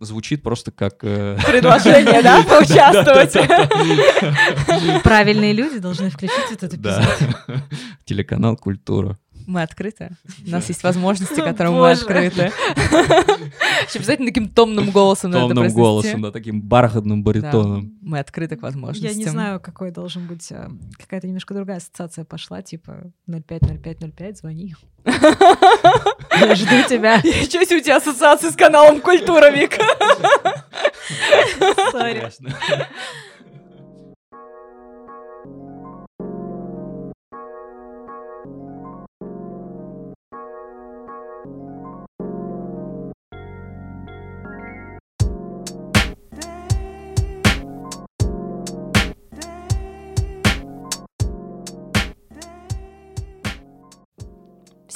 звучит просто как... э, Предложение, да, поучаствовать. Правильные люди должны включить этот эпизод. Телеканал «Культура». Мы открыты. У нас есть возможности, которым мы открыты. Еще обязательно таким томным голосом надо Томным голосом, да, таким бархатным баритоном. Мы открыты к возможностям. Я не знаю, какой должен быть... э, Какая-то немножко другая ассоциация пошла, типа 050505, звони. Я жду тебя. Что у тебя ассоциации с каналом Культура, Вика? Сори.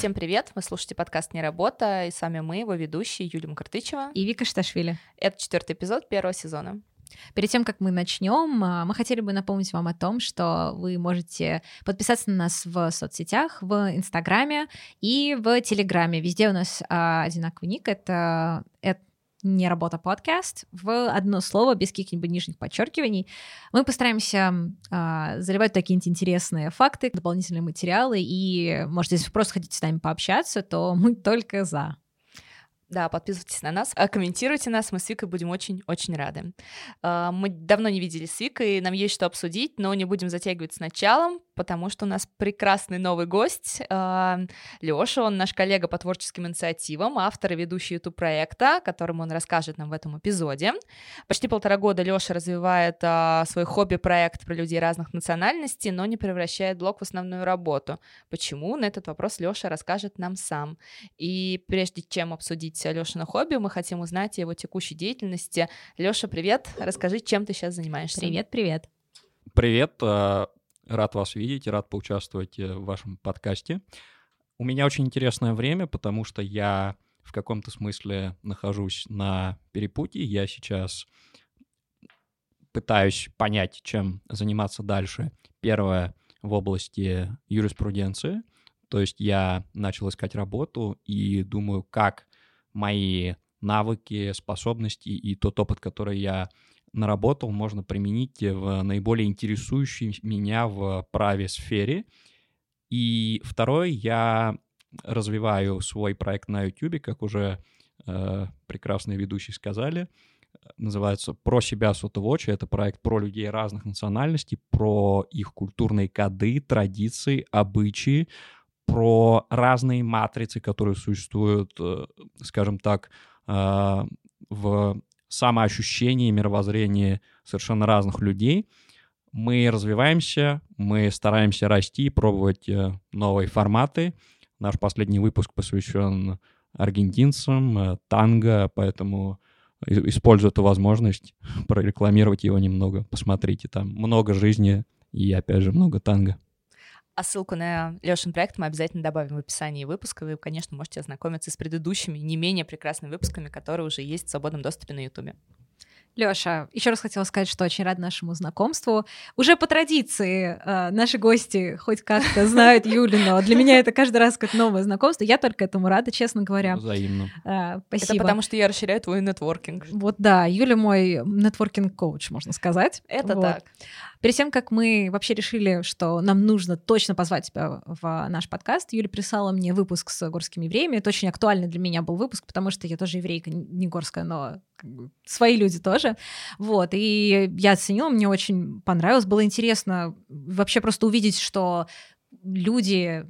Всем привет! Вы слушаете подкаст «Не работа», и с вами мы, его ведущие, Юлия Мкртычева. И Вика Шташвили. Это четвертый эпизод первого сезона. Перед тем, как мы начнем, а, мы хотели бы напомнить вам о том, что вы можете подписаться на нас в соцсетях, в Инстаграме и в Телеграме. Везде у нас а, одинаковый ник. Это, это не работа подкаст в одно слово без каких-нибудь нижних подчеркиваний. Мы постараемся а, заливать такие интересные факты, дополнительные материалы, и, может, если вы просто хотите с нами пообщаться, то мы только за. Да, подписывайтесь на нас, а, комментируйте нас, мы с Викой будем очень-очень рады. А, Мы давно не виделись с Викой, нам есть что обсудить, но не будем затягивать с началом, потому что у нас прекрасный новый гость. Лёша, он наш коллега по творческим инициативам, автор и ведущий YouTube-проекта, о котором он расскажет нам в этом эпизоде. Почти полтора года Лёша развивает а, свой хобби-проект про людей разных национальностей, но не превращает блог в основную работу. Почему? На этот вопрос Лёша расскажет нам сам. И прежде чем обсудить Лёшино хобби, мы хотим узнать о его текущей деятельности. Лёша, привет! Расскажи, чем ты сейчас занимаешься. Привет, привет. Привет, э, рад вас видеть, рад поучаствовать э, в вашем подкасте. У меня очень интересное время, потому что я в каком-то смысле нахожусь на перепутье. Я сейчас пытаюсь понять, чем заниматься дальше. Первое в области юриспруденции. То есть я начал искать работу и думаю, как мои навыки, способности и тот опыт, который я наработал, можно применить в наиболее интересующей меня в праве сфере. И второе, я развиваю свой проект на YouTube, как уже э, прекрасные ведущие сказали. Называется «Про себя Сотовочи». Это проект про людей разных национальностей, про их культурные коды, традиции, обычаи, про разные матрицы, которые существуют, э, скажем так, э, в самоощущении, мировоззрении совершенно разных людей. Мы развиваемся, мы стараемся расти, пробовать э, новые форматы. Наш последний выпуск посвящен аргентинцам, э, танго, поэтому использую эту возможность прорекламировать его немного. Посмотрите, там много жизни и, опять же, много танго. А ссылку на Лешин проект мы обязательно добавим в описании выпуска. Вы, конечно, можете ознакомиться с предыдущими, не менее прекрасными выпусками, которые уже есть в свободном доступе на YouTube. Лёша, еще раз хотела сказать, что очень рад нашему знакомству. Уже по традиции э, наши гости хоть как-то знают Юлю, но для меня это каждый раз как новое знакомство. Я только этому рада, честно говоря. Взаимно. Э, Это спасибо. потому, что я расширяю твой нетворкинг. Вот да, Юля мой нетворкинг-коуч, можно сказать. Это Вот. так. Перед тем, как мы вообще решили, что нам нужно точно позвать тебя в наш подкаст, Юля прислала мне выпуск с горскими евреями. Это очень актуальный для меня был выпуск, потому что я тоже еврейка, не горская, но свои люди тоже. Вот, и я оценила, мне очень понравилось, было интересно вообще просто увидеть, что люди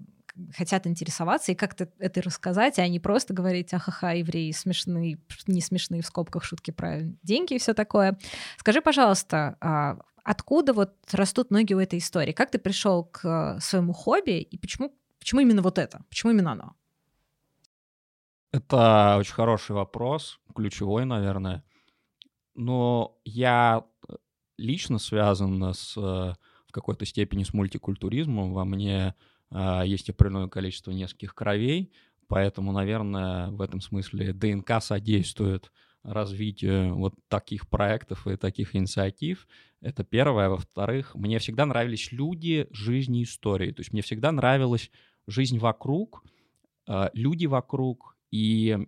хотят интересоваться и как-то это рассказать, а не просто говорить, ахаха, евреи смешные, не смешные в скобках шутки про деньги и все такое. Скажи, пожалуйста, а откуда вот растут ноги у этой истории? Как ты пришел к своему хобби и почему, почему именно вот это? Почему именно оно? Это очень хороший вопрос, ключевой, наверное. Но я э, лично связан с, э, в какой-то степени с мультикультуризмом. Во мне э, есть определенное количество нескольких кровей, поэтому, наверное, в этом смысле ДНК содействует развитию вот таких проектов и таких инициатив. Это первое. Во-вторых, мне всегда нравились люди, жизни, истории. То есть мне всегда нравилась жизнь вокруг, э, люди вокруг, и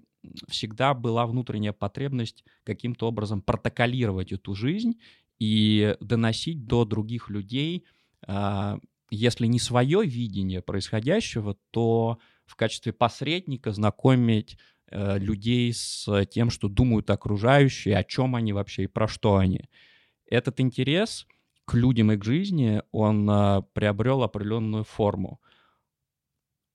всегда была внутренняя потребность каким-то образом протоколировать эту жизнь и доносить до других людей, а, если не свое видение происходящего, то в качестве посредника знакомить э, людей с тем, что думают окружающие, о чем они вообще и про что они. Этот интерес к людям и к жизни, он а, приобрел определенную форму.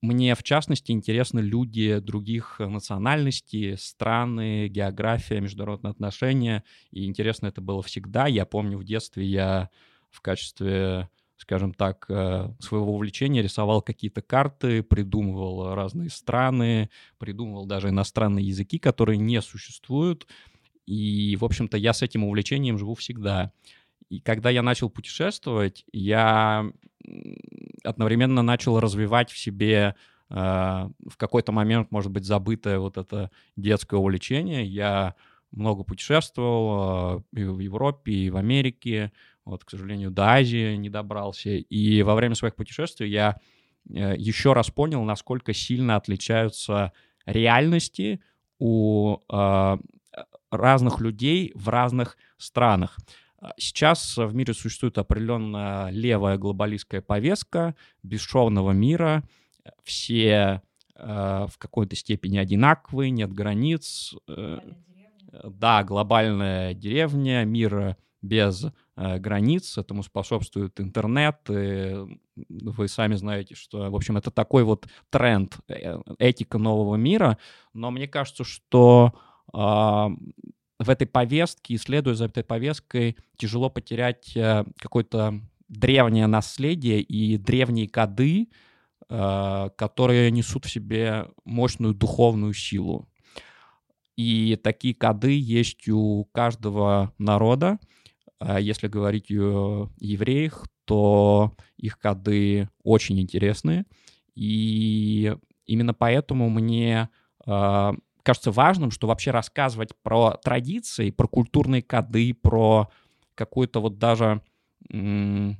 Мне, в частности, интересны люди других национальностей, страны, география, международные отношения. И интересно это было всегда. Я помню, в детстве я в качестве, скажем так, э, своего увлечения рисовал какие-то карты, придумывал разные страны, придумывал даже иностранные языки, которые не существуют. И, в общем-то, я с этим увлечением живу всегда. И когда я начал путешествовать, я одновременно начал развивать в себе э, в какой-то момент, может быть, забытое вот это детское увлечение. Я много путешествовал э, и в Европе, и в Америке. Вот, к сожалению, до Азии не добрался. И во время своих путешествий я э, еще раз понял, насколько сильно отличаются реальности у э, разных людей в разных странах. А, сейчас в мире существует определенная левая глобалистская повестка бесшовного мира. Все э, в какой-то степени одинаковые, нет границ. Э, да, глобальная деревня, мир без э, границ, этому способствует интернет. И вы сами знаете, что, в общем, это такой вот тренд, э, этика нового мира. Но мне кажется, что а, в этой повестке, исследуя за этой повесткой, тяжело потерять э, какое-то древнее наследие и древние коды, э, которые несут в себе мощную духовную силу. И такие коды есть у каждого народа. А если говорить о евреях, то их коды очень интересные. И именно поэтому мне э, кажется важным, что вообще рассказывать про традиции, про культурные коды, про какой-то вот даже э,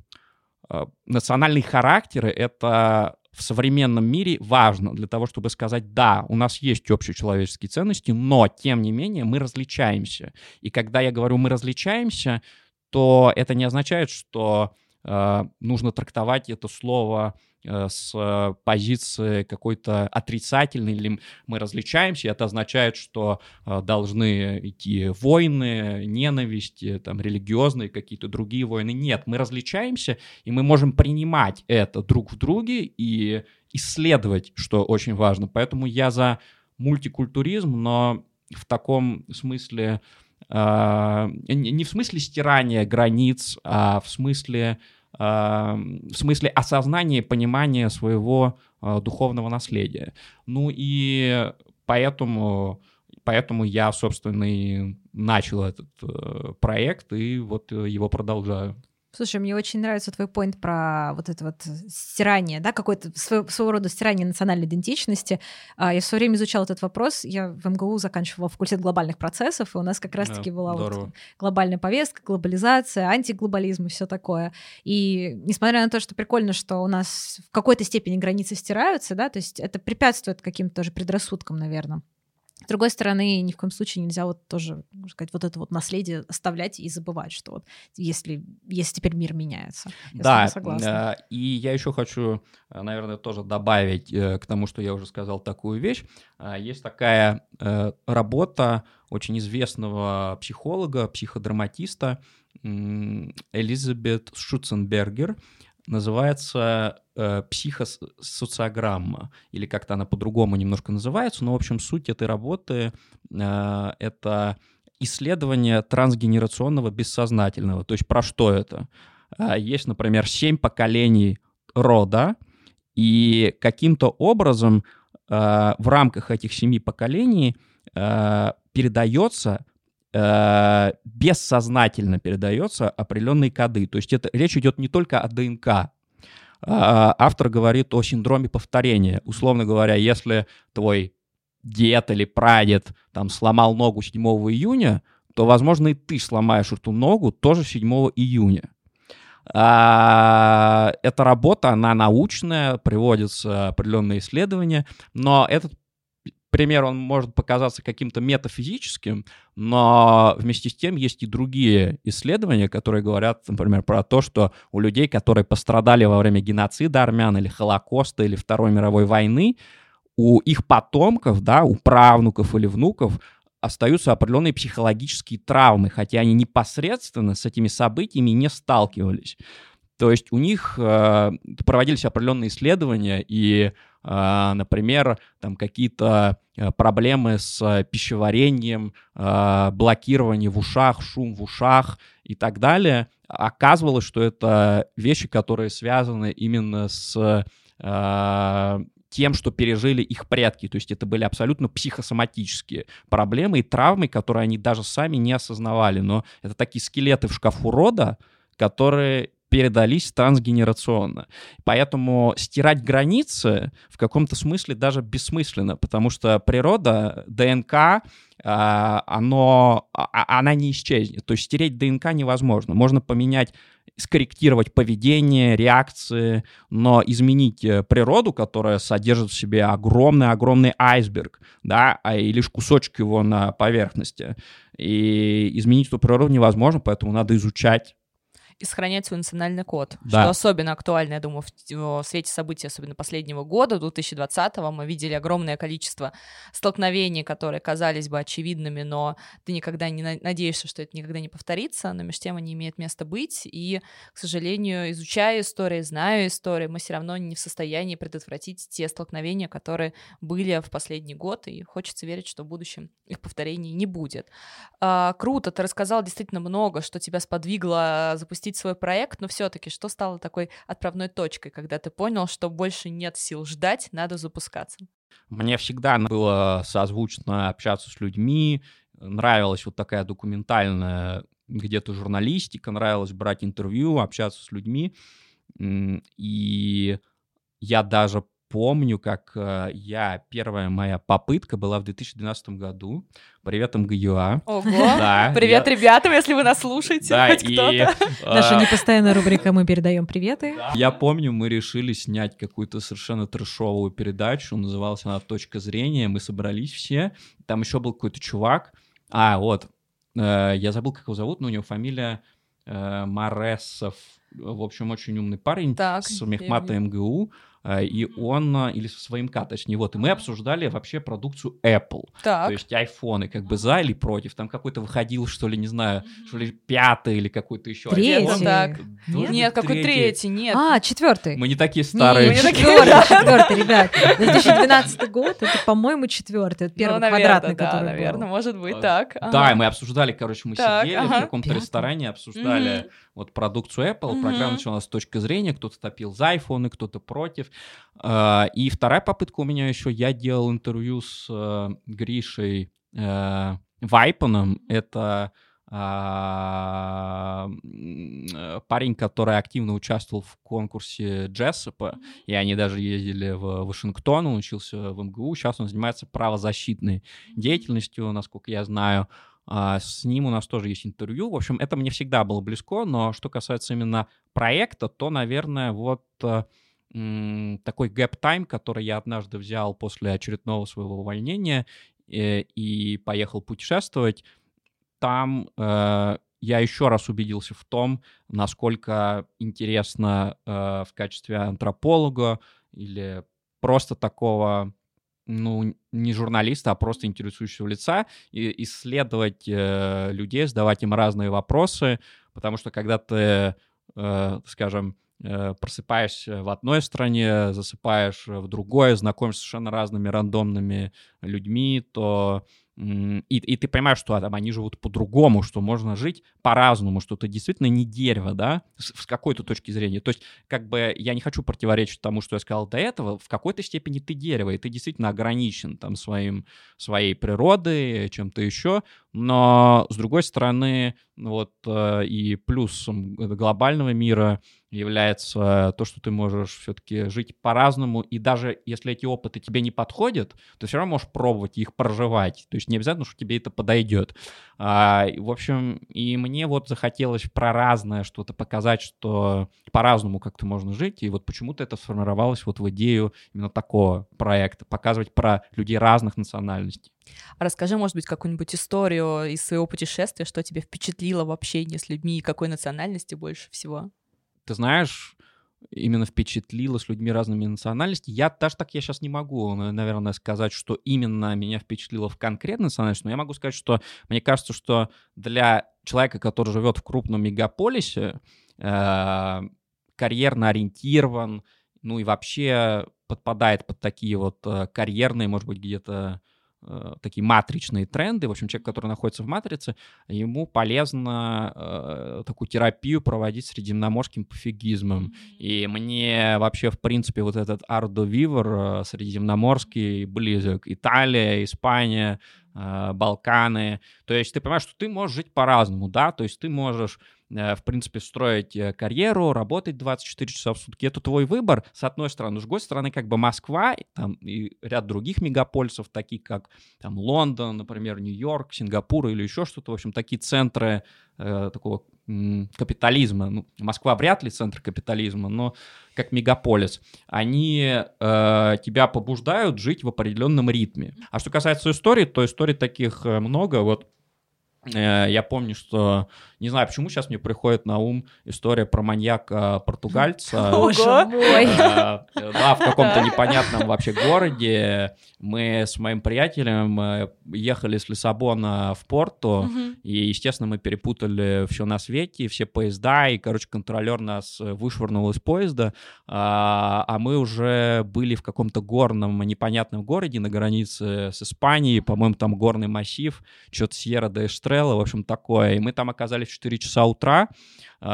национальные характеры, это в современном мире важно для того, чтобы сказать, да, у нас есть общечеловеческие ценности, но, тем не менее, мы различаемся. И когда я говорю «мы различаемся», то это не означает, что э, нужно трактовать это слово Э, с позиции какой-то отрицательной, или мы различаемся, это означает, что э, должны идти войны, ненависти, там, религиозные какие-то другие войны. Нет, мы различаемся, и мы можем принимать это друг в друге и исследовать, что очень важно. Поэтому я за мультикультуризм, но в таком смысле, э, не в смысле стирания границ, а в смысле в смысле осознания и понимания своего а, духовного наследия. Ну и поэтому, поэтому я, собственно, и начал этот э, проект, и вот его продолжаю. Слушай, мне очень нравится твой поинт про вот это вот стирание, да, какое-то своего, своего рода стирание национальной идентичности. А, я все время изучала этот вопрос. Я в МГУ заканчивала факультет глобальных процессов, и у нас как раз-таки да, была здорово. вот глобальная повестка, глобализация, антиглобализм и все такое. И несмотря на то, что прикольно, что у нас в какой-то степени границы стираются, да, то есть это препятствует каким-то тоже предрассудкам, наверное. С другой стороны, ни в коем случае нельзя вот тоже, можно сказать, вот это вот наследие оставлять и забывать, что вот если, если теперь мир меняется. Я да, согласна. Э, и я еще хочу, э, наверное, тоже добавить э, к тому, что я уже сказал такую вещь. Есть такая работа очень известного психолога, психодраматиста Элизабет Шуценбергер, называется э, психосоциограмма, или как-то она по-другому немножко называется, но, в общем, суть этой работы э, — это исследование трансгенерационного бессознательного. То есть про что это? Э, есть, например, семь поколений рода, и каким-то образом э, в рамках этих семи поколений э, передается э, бессознательно передается определенные коды. То есть это речь идет не только о ДНК. А, автор говорит о синдроме повторения. Условно говоря, если твой дед или прадед там сломал ногу 7 июня, то, возможно, и ты сломаешь эту ногу тоже 7 июня. А, эта работа, она научная, приводятся определенные исследования, но этот пример, он может показаться каким-то метафизическим, но вместе с тем есть и другие исследования, которые говорят, например, про то, что у людей, которые пострадали во время геноцида армян или Холокоста или Второй мировой войны, у их потомков, да, у правнуков или внуков остаются определенные психологические травмы, хотя они непосредственно с этими событиями не сталкивались. То есть у них э, проводились определенные исследования, и, например, там какие-то э, проблемы с пищеварением, э, блокирование в ушах, шум в ушах и так далее. Оказывалось, что это вещи, которые связаны именно с э, тем, что пережили их предки. То есть это были абсолютно психосоматические проблемы и травмы, которые они даже сами не осознавали. Но это такие скелеты в шкафу рода, которые передались трансгенерационно. Поэтому стирать границы в каком-то смысле даже бессмысленно, потому что природа, ДНК, а, оно, а, а, она не исчезнет. То есть стереть ДНК невозможно. Можно поменять скорректировать поведение, реакции, но изменить э, природу, которая содержит в себе огромный-огромный айсберг, да, и лишь кусочек его на поверхности. И изменить эту природу невозможно, поэтому надо изучать и сохранять свой национальный код, Да. что особенно актуально, я думаю, в, в свете событий, особенно последнего года, 2020-го, мы видели огромное количество столкновений, которые казались бы очевидными, но ты никогда не на- надеешься, что это никогда не повторится, но между тем они имеют место быть, и, к сожалению, изучая истории, зная истории, мы все равно не в состоянии предотвратить те столкновения, которые были в последний год, и хочется верить, что в будущем их повторений не будет. А, круто, ты рассказал действительно много, что тебя сподвигло запустить свой проект, но все-таки что стало такой отправной точкой, когда ты понял, что больше нет сил ждать, надо запускаться? Мне всегда было созвучно общаться с людьми, нравилась вот такая документальная где-то журналистика, нравилось брать интервью, общаться с людьми. И я даже помню, как э, я, первая моя попытка была в 2012 году. Привет, МГЮА. Ого! Да, Привет я- ребятам, если вы нас слушаете, Да, хоть и, кто-то. Наша э, непостоянная рубрика «Мы передаем приветы». Я помню, мы решили снять какую-то совершенно трешовую передачу, называлась она «Точка зрения», мы собрались все, там еще был какой-то чувак, а, вот, э, я забыл, как его зовут, но у него фамилия э, Маресов, в общем, очень умный парень Так, с мехмата. МГУ, и он, э, или со своим К, точнее, вот, и мы обсуждали вообще продукцию Apple, Так, то есть айфоны, как бы за или против, там какой-то выходил, что ли, не знаю, что ли, пятый или какой-то еще Третий. iPhone. Так. Тоже нет, какой третий, нет. А, четвертый. Мы не такие старые. Не, Мы не такие. четвертый, четвертый, ребят. 2012 год, это, по-моему, четвертый. Это первый ну, наверное, квадратный, да, который наверное, был. может быть, А, так. Да, ага. и мы обсуждали, короче, мы Так, сидели ага. в каком-то Пятый. ресторане, обсуждали. Вот продукцию Apple, Мгм. программа началась с точки зрения, кто-то топил за iPhone, кто-то против. А, И вторая попытка у меня еще, я делал интервью с э, Гришей э, Вайпаном, это а, парень, который активно участвовал в конкурсе Джессопа, и они даже ездили в Вашингтон, он учился в МГУ, сейчас он занимается правозащитной деятельностью, насколько я знаю. А, С ним у нас тоже есть интервью. В общем, это мне всегда было близко, но что касается именно проекта, то, наверное, вот э, такой гэп тайм, который я однажды взял после очередного своего увольнения э, и поехал путешествовать, там э, я еще раз убедился в том, насколько интересно э, в качестве антрополога или просто такого, ну, не журналиста, а просто интересующего лица, и исследовать э, людей, задавать им разные вопросы, потому что когда ты, э, скажем, э, просыпаешься в одной стране, засыпаешь в другой, знакомишься с совершенно разными рандомными людьми, то и, и ты понимаешь, что там они живут по-другому, что можно жить по-разному, что ты действительно не дерево, да, с, с какой-то точки зрения. То есть, как бы, я не хочу противоречить тому, что я сказал до этого, в какой-то степени ты дерево, и ты действительно ограничен там своим, своей природой, чем-то еще, Но, с другой стороны, вот э, и плюсом глобального мира является то, что ты можешь все-таки жить по-разному, и даже если эти опыты тебе не подходят, ты все равно можешь пробовать их проживать. То есть не обязательно, что тебе это подойдет. А, в общем, и мне вот захотелось про разное что-то показать, что по-разному как-то можно жить, и вот почему-то это сформировалось вот в идею именно такого проекта, показывать про людей разных национальностей. Расскажи, может быть, какую-нибудь историю из своего путешествия, что тебе впечатлило в общении с людьми и какой национальности больше всего? ты знаешь, именно впечатлило с людьми разными национальностей. Я даже так я сейчас не могу, наверное, сказать, что именно меня впечатлило в конкретной национальности, но я могу сказать, что мне кажется, что для человека, который живет в крупном мегаполисе, э, карьерно ориентирован, ну и вообще подпадает под такие вот э, карьерные, может быть, где-то Э, такие матричные тренды. В общем, человек, который находится в матрице, ему полезно э, такую терапию проводить средиземноморским пофигизмом. И мне вообще, в принципе, вот этот Ардо Вивер э, средиземноморский близок. Италия, Испания, Балканы. То есть ты понимаешь, что ты можешь жить по-разному, да? То есть ты можешь Э, в принципе, строить э, карьеру, работать 24 часа в сутки. Это твой выбор, с одной стороны. С другой стороны, как бы Москва там, и ряд других мегаполисов, такие как там, Лондон, например, Нью-Йорк, Сингапур или еще что-то. В общем, такие центры э, такого капитализма. Ну, Москва вряд ли центр капитализма, но как мегаполис, они э, тебя побуждают жить в определенном ритме. А что касается истории, то историй таких э, много. Вот я помню, что не знаю, почему сейчас мне приходит на ум история про маньяка-португальца. Боже мой! Э, да, в каком-то непонятном вообще городе. Мы с моим приятелем э, ехали с Лиссабона в Порту, и, естественно, мы перепутали все на свете, все поезда, и, короче, контролер нас вышвырнул из поезда, а, а мы уже были в каком-то горном непонятном городе на границе с Испанией, по-моему, там горный массив, что-то Сьерра де Эстрелла, в общем, такое, и мы там оказались 4 часа утра э,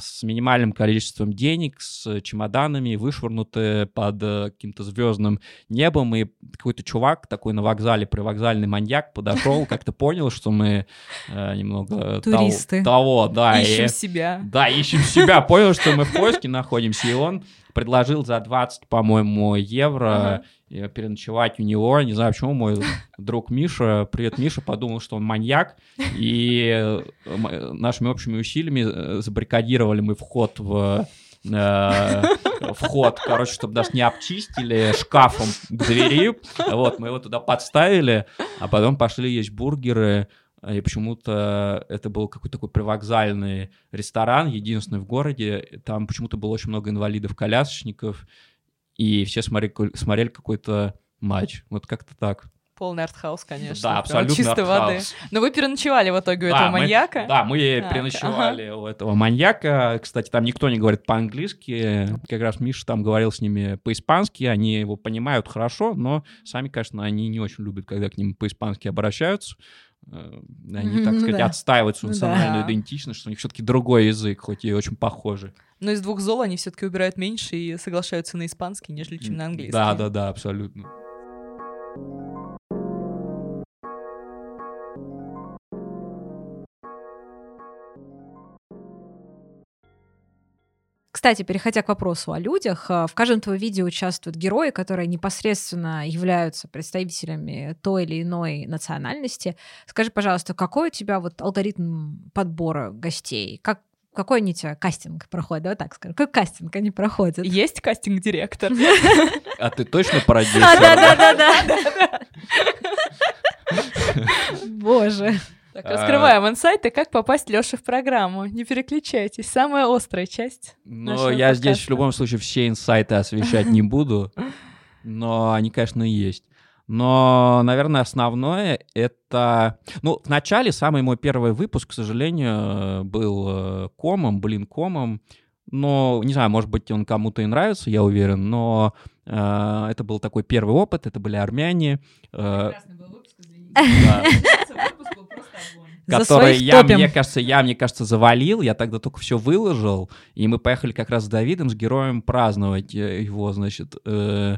с минимальным количеством денег, с чемоданами, вышвырнуты под э, каким-то звездным небом, и какой-то чувак такой на вокзале, привокзальный маньяк подошел, как-то понял, что мы э, немного Туристы. того, да. Ищем себя. Да, ищем себя, понял, что мы в поиске находимся, и он предложил за 20, по-моему, евро переночевать у него. Не знаю, почему мой друг Миша, привет, Миша, подумал, что он маньяк. И э, нашими общими усилиями э, забаррикадировали мы вход в э, вход, короче, чтобы нас не обчистили шкафом к двери. Вот, мы его туда подставили, а потом пошли есть бургеры. И почему-то это был какой-то такой привокзальный ресторан, единственный в городе. Там почему-то было очень много инвалидов-колясочников и все смотрели, смотрели какой-то матч. Вот как-то так. Полный артхаус, конечно. Да, абсолютно Чистой воды. Но вы переночевали в итоге у да, этого мы, маньяка? Да, мы а, переночевали ага. у этого маньяка. Кстати, там никто не говорит по-английски. Как раз Миша там говорил с ними по-испански. Они его понимают хорошо, но сами, конечно, они не очень любят, когда к ним по-испански обращаются. Э, они, так ну сказать, да. отстаивают свою национальную да. идентичность, что у них все-таки другой язык, хоть и очень похожий. Но из двух зол они все-таки убирают меньше и соглашаются на испанский, нежели чем на английский. Да, да, да, абсолютно. Кстати, переходя к вопросу о людях, э, в каждом твоем видео участвуют герои, которые непосредственно являются представителями той или иной национальности. Скажи, пожалуйста, какой у тебя вот алгоритм подбора гостей? Как какой они тебя кастинг проходит, давай так скажем. Какой кастинг они проходят? Есть кастинг-директор. А ты точно продюсер? Да-да-да. Боже. Так, раскрываем инсайты, как попасть Лёше в программу. Не переключайтесь, самая острая часть. Но я подкаста. здесь в любом случае все инсайты освещать не буду, но они, конечно, есть. Но, наверное, основное это... Ну, в начале самый мой первый выпуск, к сожалению, был э, комом, блин, комом. Но, не знаю, может быть, он кому-то и нравится, я уверен, но э, это был такой первый опыт, это были армяне. Э, был выпуск, да. который я, мне кажется, я, мне кажется, завалил, я тогда только все выложил, и мы поехали как раз с Давидом, с героем праздновать э, его, значит, э,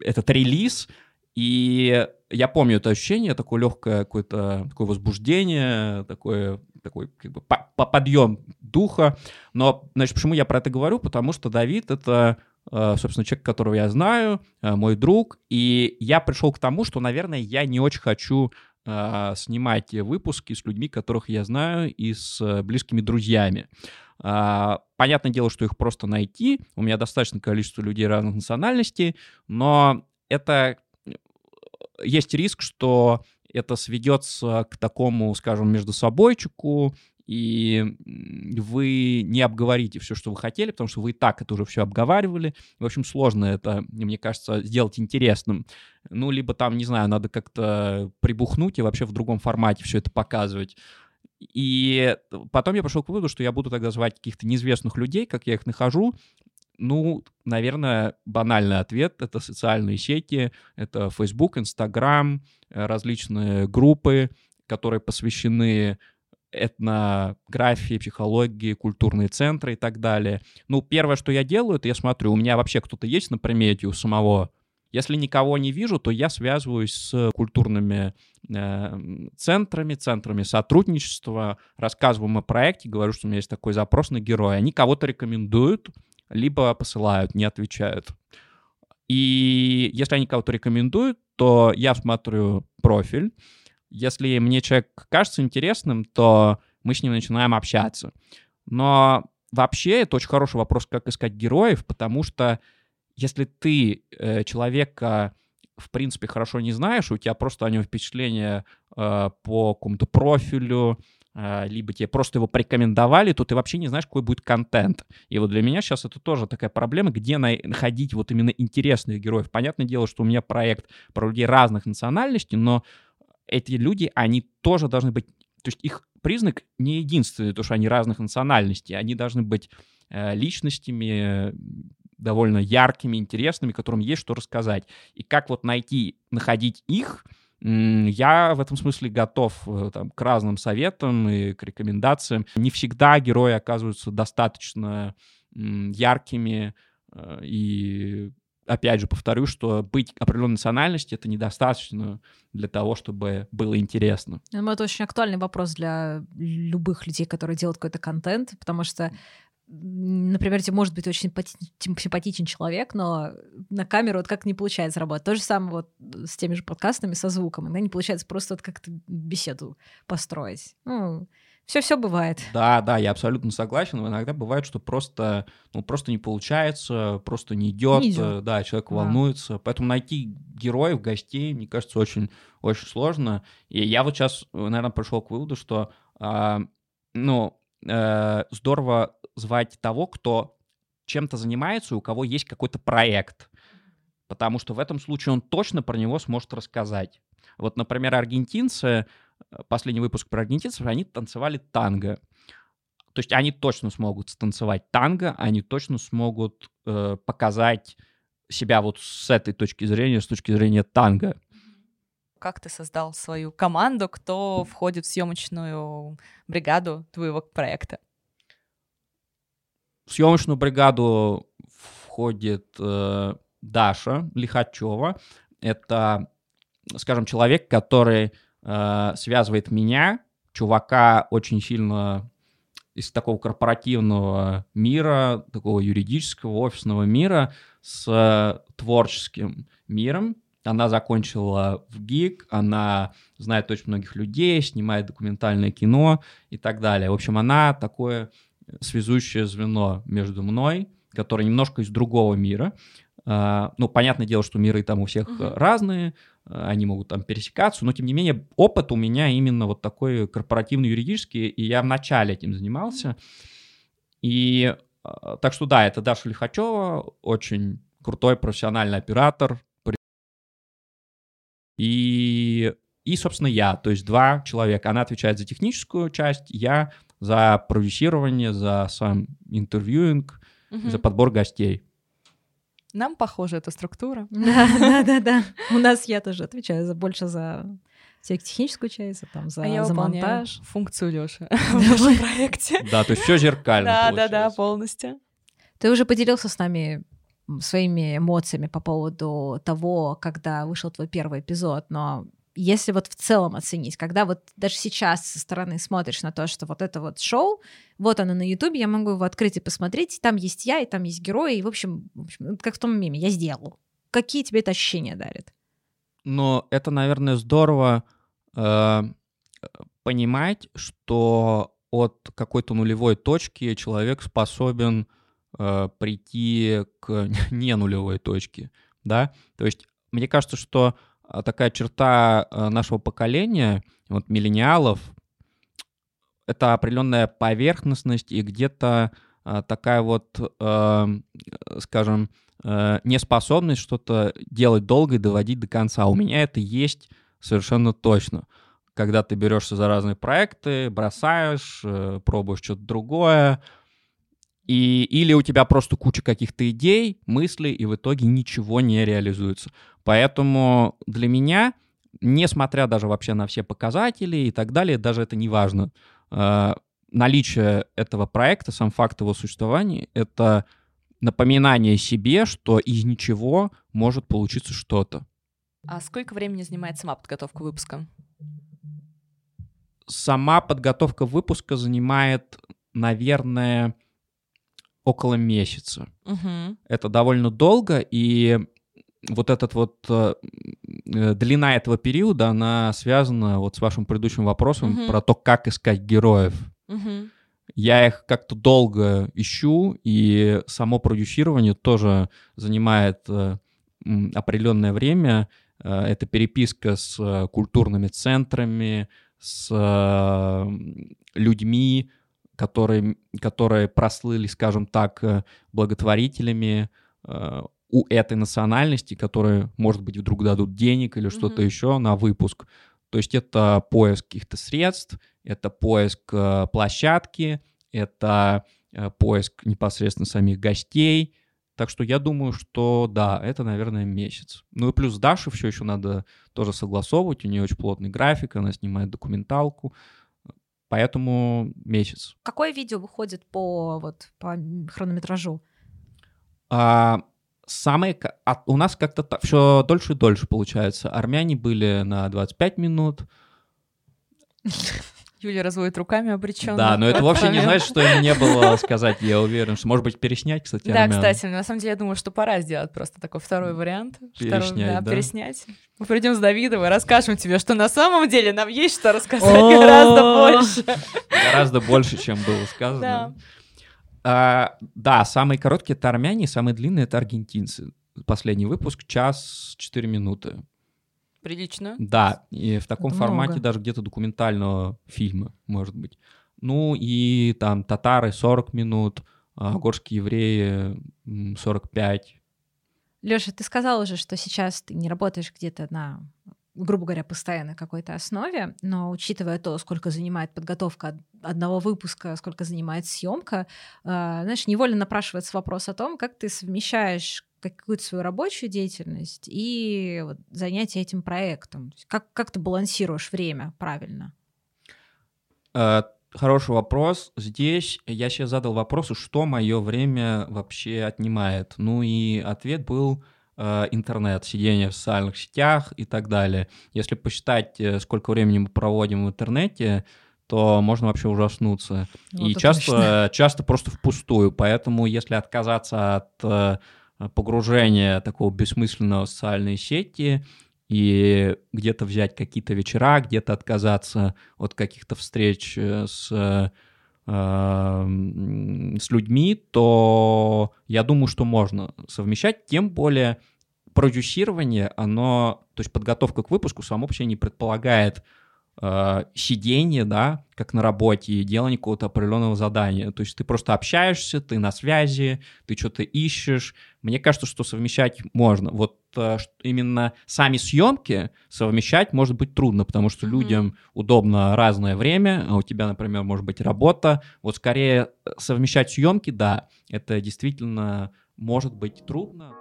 этот релиз, И я помню это ощущение, такое легкое какое-то такое возбуждение, такое такой как бы по, по подъем духа. Но, значит, почему я про это говорю? Потому что Давид — это, э, собственно, человек, которого я знаю, мой друг, и я пришел к тому, что, наверное, я не очень хочу снимать выпуски с людьми, которых я знаю, и с близкими друзьями. Понятное дело, что их просто найти. У меня достаточно количество людей разных национальностей, но это есть риск, что это сведется к такому, скажем, между собойчику, и вы не обговорите все, что вы хотели, потому что вы и так это уже все обговаривали. В общем, сложно это, мне кажется, сделать интересным. Ну, либо там, не знаю, надо как-то прибухнуть и вообще в другом формате все это показывать. И потом я пришел к выводу, что я буду тогда звать каких-то неизвестных людей, как я их нахожу, ну, наверное, банальный ответ — это социальные сети, это Facebook, Instagram, э, различные группы, которые посвящены этнографии, психологии, культурные центры и так далее. Ну, первое, что я делаю, это я смотрю, у меня вообще кто-то есть на примете у самого. Если никого не вижу, то я связываюсь с культурными э, центрами, центрами сотрудничества, рассказываю им о проекте, говорю, что у меня есть такой запрос на героя. Они кого-то рекомендуют, либо посылают, не отвечают. И если они кого-то рекомендуют, то я смотрю профиль. Если мне человек кажется интересным, то мы с ним начинаем общаться. Но вообще это очень хороший вопрос, как искать героев, потому что если ты э, человека в принципе хорошо не знаешь, у тебя просто о нем впечатление э, по какому-то профилю, а, либо тебе просто его порекомендовали, то ты вообще не знаешь, какой будет контент. И вот для меня сейчас это тоже такая проблема, где находить вот именно интересных героев. Понятное дело, что у меня проект про людей разных национальностей, но эти люди, они тоже должны быть... То есть их признак не единственный, то, что они разных национальностей. Они должны быть э, личностями, довольно яркими, интересными, которым есть что рассказать. И как вот найти, находить их — я в этом смысле готов э, там, к разным советам и к рекомендациям. Не всегда герои оказываются достаточно яркими э, и опять же повторю, что быть определенной национальности это недостаточно для того, чтобы было интересно. Думаю, это очень актуальный вопрос для любых людей, которые делают какой-то контент, потому что например, тебе может быть очень симпатичен человек, но на камеру вот как не получается работать. То же самое вот с теми же подкастами, со звуком. Иногда не получается просто вот как-то беседу построить. Ну, все-все бывает. Да, да, я абсолютно согласен. Но иногда бывает, что просто, ну, просто не получается, просто не идет, не идет. да, человек да. волнуется. Поэтому найти героев, гостей, мне кажется, очень, очень сложно. И я вот сейчас, наверное, пришел к выводу, что, э, ну, э, здорово звать того, кто чем-то занимается, у кого есть какой-то проект. Потому что в этом случае он точно про него сможет рассказать. Вот, например, аргентинцы, последний выпуск про аргентинцев, они танцевали танго. То есть они точно смогут станцевать танго, они точно смогут э, показать себя вот с этой точки зрения, с точки зрения танго. Как ты создал свою команду, кто входит в съемочную бригаду твоего проекта? В съемочную бригаду входит э, Даша Лихачева. Это, скажем, человек, который э, связывает меня, чувака очень сильно из такого корпоративного мира, такого юридического, офисного мира с творческим миром. Она закончила в ГИК, она знает очень многих людей, снимает документальное кино и так далее. В общем, она такое связующее звено между мной, которое немножко из другого мира. А, ну, понятное дело, что миры там у всех угу. разные, они могут там пересекаться, но тем не менее опыт у меня именно вот такой корпоративный юридический, и я вначале этим занимался. И а, так что да, это Даша Лихачева, очень крутой профессиональный оператор. И, и, собственно, я, то есть два человека. Она отвечает за техническую часть, я за продюсирование, за сам интервьюинг, угу. за подбор гостей. Нам похожа эта структура. Да, да, да, да. У нас я тоже отвечаю за больше за техническую часть, там, за, а я за монтаж. функцию Лёши в нашем проекте. Да, то есть все зеркально. Да, да, да, полностью. Ты уже поделился с нами своими эмоциями по поводу того, когда вышел твой первый эпизод, но если вот в целом оценить, когда вот даже сейчас со стороны смотришь на то, что вот это вот шоу, вот оно на Ютубе, я могу его открыть и посмотреть, там есть я, и там есть герои, и, в общем, в общем как в том меме, я сделал. Какие тебе это ощущения дарит? Но это, наверное, здорово э, понимать, что от какой-то нулевой точки человек способен э, прийти к не нулевой точке, да. То есть мне кажется, что такая черта а, нашего поколения, вот миллениалов, это определенная поверхностность и где-то а, такая вот, скажем, неспособность что-то делать долго и доводить до конца. У меня это есть совершенно точно. Когда ты берешься за разные проекты, бросаешь, э, пробуешь что-то другое, и, или у тебя просто куча каких-то идей, мыслей, и в итоге ничего не реализуется. Поэтому для меня, несмотря даже вообще на все показатели и так далее, даже это не важно. Э, наличие этого проекта, сам факт его существования, это напоминание себе, что из ничего может получиться что-то. А сколько времени занимает сама подготовка выпуска? Сама подготовка выпуска занимает, наверное, около месяца. Угу. Это довольно долго, и вот этот вот э, э, длина этого периода, она связана вот с вашим предыдущим вопросом угу. про то, как искать героев. Угу. Я их как-то долго ищу, и само продюсирование тоже занимает э, определенное время. Э, это переписка с э, культурными центрами, с э, людьми, которые, которые прослыли, скажем так, э, благотворителями э, у этой национальности, которые, может быть, вдруг дадут денег или что-то mm-hmm. еще на выпуск. То есть это поиск каких-то средств, это поиск э, площадки, это поиск непосредственно самих гостей. Так что я думаю, что да, это, наверное, месяц. Ну и плюс Даша все еще надо тоже согласовывать. У нее очень плотный график, она снимает документалку. Поэтому месяц. Какое видео выходит по, вот, по хронометражу? А, самые, а, у нас как-то все дольше и дольше получается. Армяне были на 25 минут. Юля разводит руками обреченно. Да, но это вовсе не значит, что им не было сказать, я уверен, что, может быть, переснять, кстати, Да, кстати, на самом деле, я думаю, что пора сделать просто такой второй вариант. Переснять, второй, да, да, переснять. Мы придем с Давидовой, расскажем тебе, что на самом деле нам есть что рассказать гораздо больше. Гораздо больше, чем было сказано. Да. А, да, самые короткие — это армяне, самые длинные — это аргентинцы. Последний выпуск — час четыре минуты. Прилично. Да, и в таком Это формате много. даже где-то документального фильма, может быть. Ну и там татары 40 минут, а горские евреи 45. Леша, ты сказал уже, что сейчас ты не работаешь где-то на грубо говоря, постоянной какой-то основе, но учитывая то, сколько занимает подготовка одного выпуска, сколько занимает съемка, э, знаешь, невольно напрашивается вопрос о том, как ты совмещаешь какую-то свою рабочую деятельность и вот, занятие этим проектом? Как, как ты балансируешь время правильно? Э, хороший вопрос. Здесь я себе задал вопрос, что мое время вообще отнимает. Ну и ответ был э, интернет, сидение в социальных сетях и так далее. Если посчитать, э, сколько времени мы проводим в интернете, то можно вообще ужаснуться. Вот и часто, часто просто впустую. Поэтому если отказаться от Э, погружение такого бессмысленного в социальные сети и где-то взять какие-то вечера, где-то отказаться от каких-то встреч э, с, э, с людьми, то я думаю, что можно совмещать, тем более продюсирование, оно, то есть подготовка к выпуску само себе не предполагает э, сидение, да, как на работе, и делание какого-то определенного задания. То есть ты просто общаешься, ты на связи, ты что-то ищешь. Мне кажется, что совмещать можно. Вот э, именно сами съемки совмещать может быть трудно, потому что mm-hmm. людям удобно разное время, а у тебя, например, может быть работа. Вот скорее э, совмещать съемки, да, это действительно может быть трудно.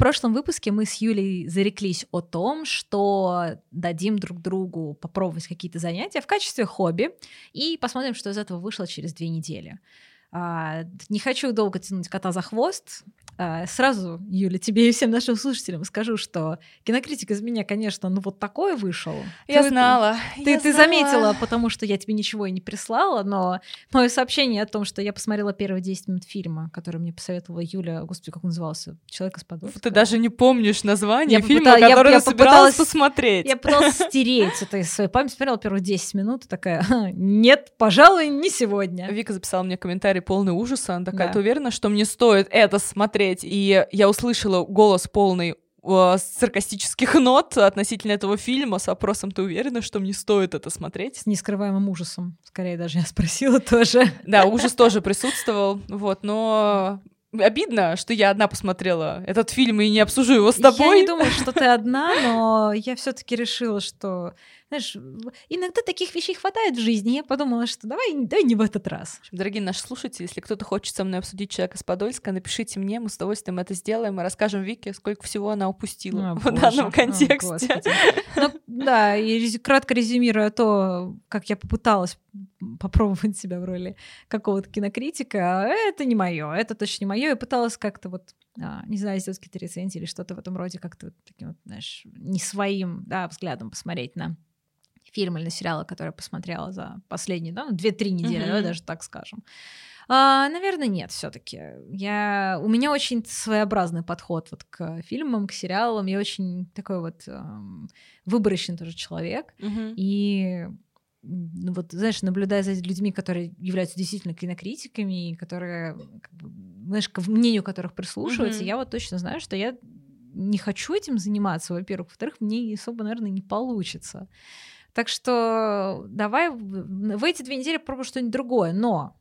Прошлом выпуске мы с Юлей зареклись о том, что дадим друг другу попробовать какие-то занятия в качестве хобби и посмотрим, что из этого вышло через две недели. А, не хочу долго тянуть кота за хвост. А, сразу, Юля, тебе и всем нашим слушателям скажу, что кинокритик из меня, конечно, ну вот такой вышел. Я Ты- знала. Ты, я ты знала. заметила, потому что я тебе ничего и не прислала, но мое сообщение о том, что я посмотрела первые 10 минут фильма, который мне посоветовала Юля, господи, как он назывался? Человек из Подольска. Ты даже не помнишь название Я фильма, попыта- я- который я ты собиралась посмотреть. Я пыталась стереть это из своей памяти, смотрела первые 10 минут и такая, «Ха, нет, пожалуй, не сегодня. Вика записала мне комментарий полный ужаса. Она такая, Да. ты уверена, что мне стоит это смотреть? И я услышала голос полный э, саркастических нот относительно этого фильма с вопросом, ты уверена, что мне стоит это смотреть? С нескрываемым ужасом, скорее даже я спросила тоже. Да, ужас тоже присутствовал, вот, но обидно, что я одна посмотрела этот фильм и не обсужу его с Я тобой. не думаю, что ты одна, но я все-таки решила, что, знаешь, иногда таких вещей хватает в жизни. Я подумала, что давай, давай не в этот раз. В общем, Дорогие наши слушатели, если кто-то хочет со мной обсудить человека с Подольска, напишите мне, мы с удовольствием это сделаем и расскажем Вике, сколько всего она упустила О, в боже, данном о, контексте. господи. Ну, да, и рез- кратко резюмируя то, как я попыталась попробовать себя в роли какого-то кинокритика, это не мое, это точно не мое. Я пыталась как-то вот, а, не знаю, сделать какие-то рецензии или что-то в этом роде, как-то вот таким вот, знаешь, не своим да, взглядом посмотреть на фильм или сериалы, которые я посмотрела за последние, да, ну, 2-3 недели, Мгм. давай даже так скажем. А, наверное, нет, все-таки. Я... У меня очень своеобразный подход вот к фильмам, к сериалам. Я очень такой вот эм, выборочный тоже человек. Мгм. И ну, вот, знаешь, наблюдая за людьми, которые являются действительно кинокритиками, и которые, как бы, знаешь, к мнению которых прислушиваются, Мгм. я вот точно знаю, что я не хочу этим заниматься, во-первых. Во-вторых, мне особо, наверное, не получится. Так что давай в эти две недели попробуем что-нибудь другое. Но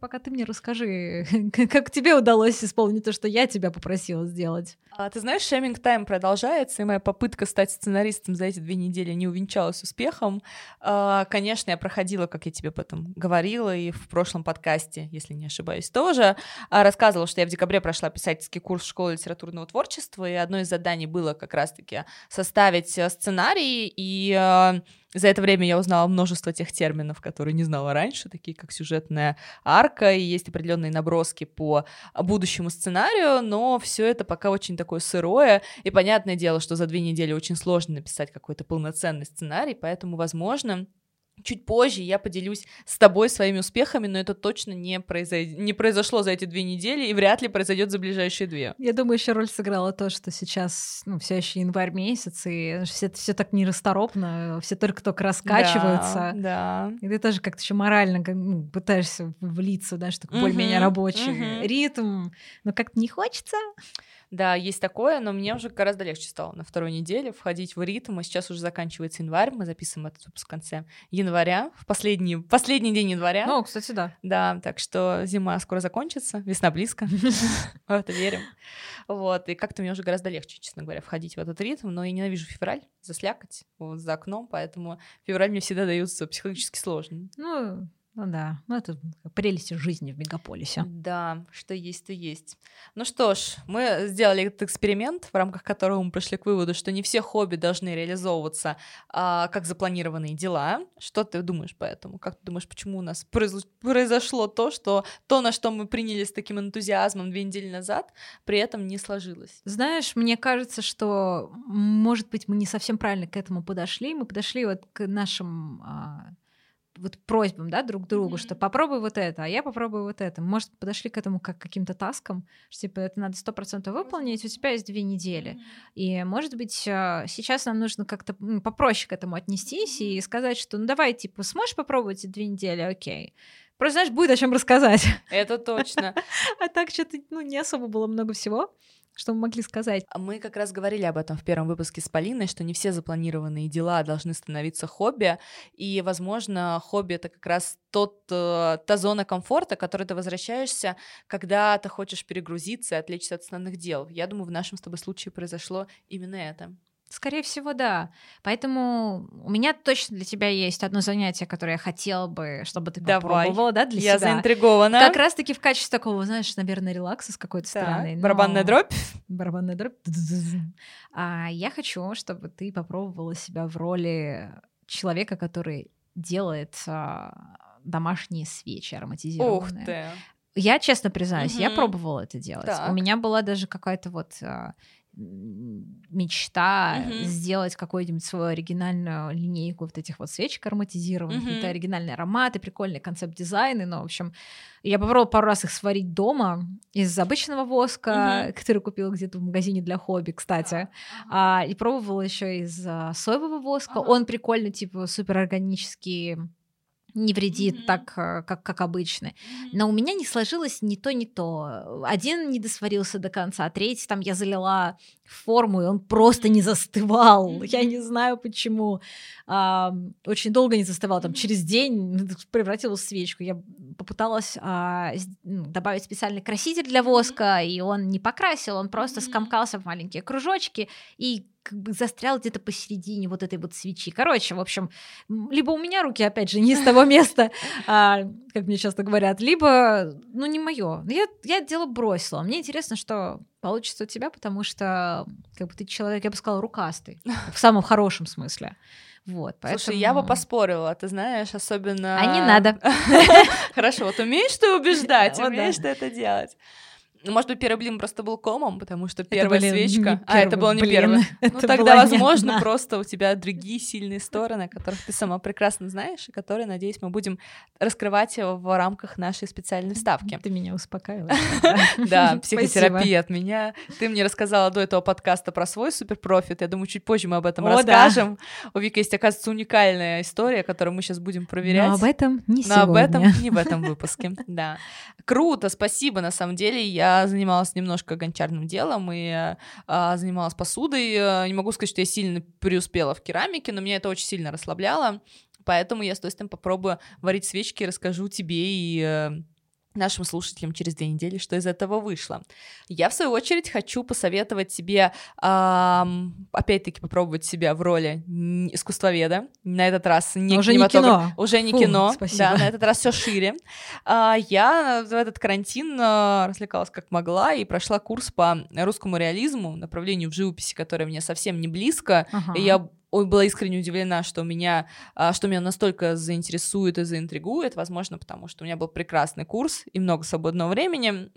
пока ты мне расскажи, как тебе удалось исполнить то, что я тебя попросила сделать. А, ты знаешь, шейминг тайм продолжается, и моя попытка стать сценаристом за эти две недели не увенчалась успехом. А, конечно, я проходила, как я тебе об этом говорила, и в прошлом подкасте, если не ошибаюсь, тоже а, рассказывала, что я в декабре прошла писательский курс школы литературного творчества, и одно из заданий было как раз-таки составить э, сценарий, и э, за это время я узнала множество тех терминов, которые не знала раньше, такие как сюжетная арка, и есть определенные наброски по будущему сценарию, но все это пока очень такое сырое, и понятное дело, что за две недели очень сложно написать какой-то полноценный сценарий, поэтому, возможно, Чуть позже я поделюсь с тобой своими успехами, но это точно не, произойд... не произошло за эти две недели и вряд ли произойдет за ближайшие две. Я думаю, еще роль сыграла то, что сейчас, ну, все еще январь месяц, и все, все так нерасторопно, все только-только раскачиваются. Да, да. И ты тоже как-то еще морально ну, пытаешься влиться, такой Мгм, более-менее рабочий мгм. ритм, но как-то не хочется. Да, есть такое, но мне уже гораздо легче стало на второй неделе входить в ритм, и сейчас уже заканчивается январь, мы записываем этот выпуск в конце января, в последний, последний день января. Ну, кстати, да. Да, так что зима скоро закончится, весна близко, в это верим. Вот, и как-то мне уже гораздо легче, честно говоря, входить в этот ритм, но я ненавижу февраль, заслякать вот за окном, поэтому февраль мне всегда дается психологически сложно. Ну, ну да, ну это прелести жизни в мегаполисе. Да, что есть, то есть. Ну что ж, мы сделали этот эксперимент, в рамках которого мы пришли к выводу, что не все хобби должны реализовываться а, как запланированные дела. Что ты думаешь по этому? Как ты думаешь, почему у нас произош- произошло то, что то, на что мы приняли с таким энтузиазмом две недели назад, при этом не сложилось? Знаешь, мне кажется, что, может быть, мы не совсем правильно к этому подошли. Мы подошли вот к нашим а, вот просьбам, да, друг другу, Мгм. что попробуй вот это, а я попробую вот это. Может, подошли к этому как к каким-то таскам, что типа это надо сто процентов выполнить, у тебя есть две недели. И, может быть, а, сейчас нам нужно как-то попроще к этому отнестись и сказать, что ну давай, типа, сможешь попробовать эти две недели, окей. Просто, знаешь, будет о чем рассказать. Это точно. А так что-то, ну, не особо было много всего, что мы могли сказать. А Мы как раз говорили об этом в первом выпуске с Полиной, что не все запланированные дела должны становиться хобби, и, возможно, хобби — это как раз тот, э, та зона комфорта, к которой ты возвращаешься, когда ты хочешь перегрузиться и отвлечься от основных дел. Я думаю, в нашем с тобой случае произошло именно это. Скорее всего, да. Поэтому у меня точно для тебя есть одно занятие, которое я хотела бы, чтобы ты Давай. попробовала, да, для Я себя. заинтригована. Как раз-таки в качестве такого, знаешь, наверное, релакса с какой-то Так, стороны. но- Барабанная дробь. Барабанная дробь. А я хочу, чтобы ты попробовала себя в роли человека, который делает а, домашние свечи Ух ароматизированные. ты. Я честно признаюсь, я Мгм. пробовала это делать. Так. У меня была даже какая-то вот а, мечта Мгм. сделать какую-нибудь свою оригинальную линейку вот этих вот свечек ароматизированных, Мгм. какие-то оригинальные ароматы, прикольные концепт-дизайны, но, в общем, я попробовала пару раз их сварить дома из обычного воска, Мгм. который купила где-то в магазине для хобби, кстати, а, и пробовала еще из а, соевого воска. Ага. Он прикольно, типа, суперорганический, не вредит Мгм. так, а, как, как обычный. Но у меня не сложилось ни то, ни то. Один не досварился до конца, а третий там я залила форму, и он просто не застывал. Я не знаю почему. А, очень долго не застывал, там через день превратилась в свечку. Я попыталась а, ну, добавить специальный краситель для воска, и он не покрасил, он просто скомкался в маленькие кружочки и как бы застрял где-то посередине вот этой вот свечи. Короче, в общем, либо у меня руки, опять же, не из того места, а, как мне часто говорят, либо, ну, не мое. Я, я дело бросила. Мне интересно, что получится у тебя, потому что как бы ты человек, я бы сказала, рукастый. В самом хорошем смысле. Вот, поэтому... Слушай, я бы поспорила, ты знаешь, особенно... А не надо. Хорошо, вот умеешь ты убеждать, умеешь ты это делать. Ну, Может быть, первый блин просто был комом, потому что Это первая не свечка... а, это первый был не блин. первый. Ну, Это тогда, возможно, одна. просто у тебя другие сильные стороны, о которых ты сама прекрасно знаешь, и которые, надеюсь, мы будем раскрывать в рамках нашей специальной вставки. Ты меня успокаиваешь. Да, психотерапия от меня. Ты мне рассказала до этого подкаста про свой суперпрофит. Я думаю, чуть позже мы об этом расскажем. У Вики есть, оказывается, уникальная история, которую мы сейчас будем проверять. Но об этом не Но об этом сегодня. не в этом выпуске, да. Круто, спасибо, на самом деле. Я занималась немножко гончарным делом и а, занималась посудой. Э, Не могу сказать, что я сильно преуспела в керамике, но меня это очень сильно расслабляло. Поэтому я с удовольствием попробую варить свечки, расскажу тебе и э, нашим слушателям через две недели, что из этого вышло. Я, в свою очередь, хочу посоветовать тебе, ам, опять-таки, попробовать себя в роли искусствоведа. На этот раз не Уже не кино. Уже не Фу, кино. спасибо. Да, на этот раз все шире. А, Я в этот карантин а, развлекалась как могла и прошла курс по русскому реализму, направлению в живописи, которое мне совсем не близко. Ага. И я была искренне удивлена, что меня, а, что меня настолько заинтересует и заинтригует, возможно, потому что у меня был прекрасный курс и много свободного времени,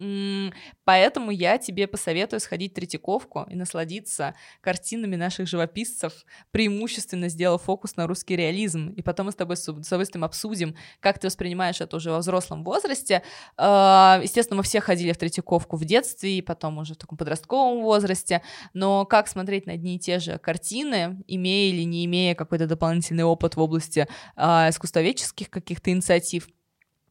поэтому я тебе посоветую сходить в Третьяковку и насладиться картинами наших живописцев, преимущественно сделав фокус на русский реализм, и потом мы с тобой с удовольствием обсудим, как ты воспринимаешь это уже во взрослом возрасте. А, Естественно, мы все ходили в Третьяковку в детстве и потом уже в таком подростковом возрасте, но как смотреть на одни и те же картины, имея или не имея какой-то дополнительный опыт в области а, искусствоведческих каких-то инициатив,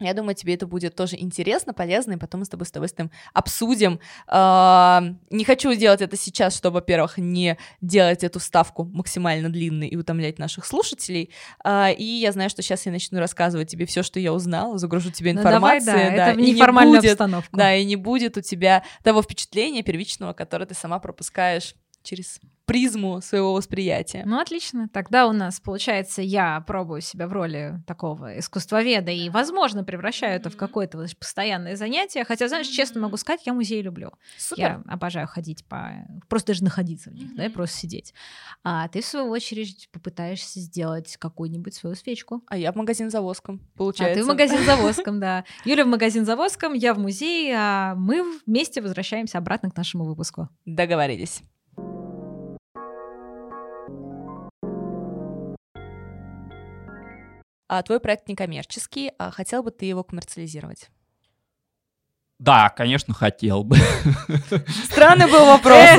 я думаю, тебе это будет тоже интересно, полезно, и потом мы с тобой с удовольствием обсудим. А, Не хочу делать это сейчас, чтобы, во-первых, не делать эту ставку максимально длинной и утомлять наших слушателей. А, И я знаю, что сейчас я начну рассказывать тебе все, что я узнала, загружу тебе Ну, давай, информацию. да, это в и не неформальную будет- обстановку. да, и не будет у тебя того впечатления первичного, которое ты сама пропускаешь через призму своего восприятия. Ну, отлично. Тогда у нас, получается, я пробую себя в роли такого искусствоведа и, возможно, превращаю это в какое-то вот постоянное занятие. Хотя, знаешь, честно могу сказать, я музей люблю. Супер. Я обожаю ходить по... Просто даже находиться в них, да, и просто сидеть. А ты, в свою очередь, попытаешься сделать какую-нибудь свою свечку. А я в магазин за воском, А получается. ты в магазин за воском, да. Юля в магазин за воском, я в музей, а мы вместе возвращаемся обратно к нашему выпуску. Договорились. А твой проект некоммерческий, а хотел бы ты его коммерциализировать? Да, конечно, хотел бы. Странный был вопрос.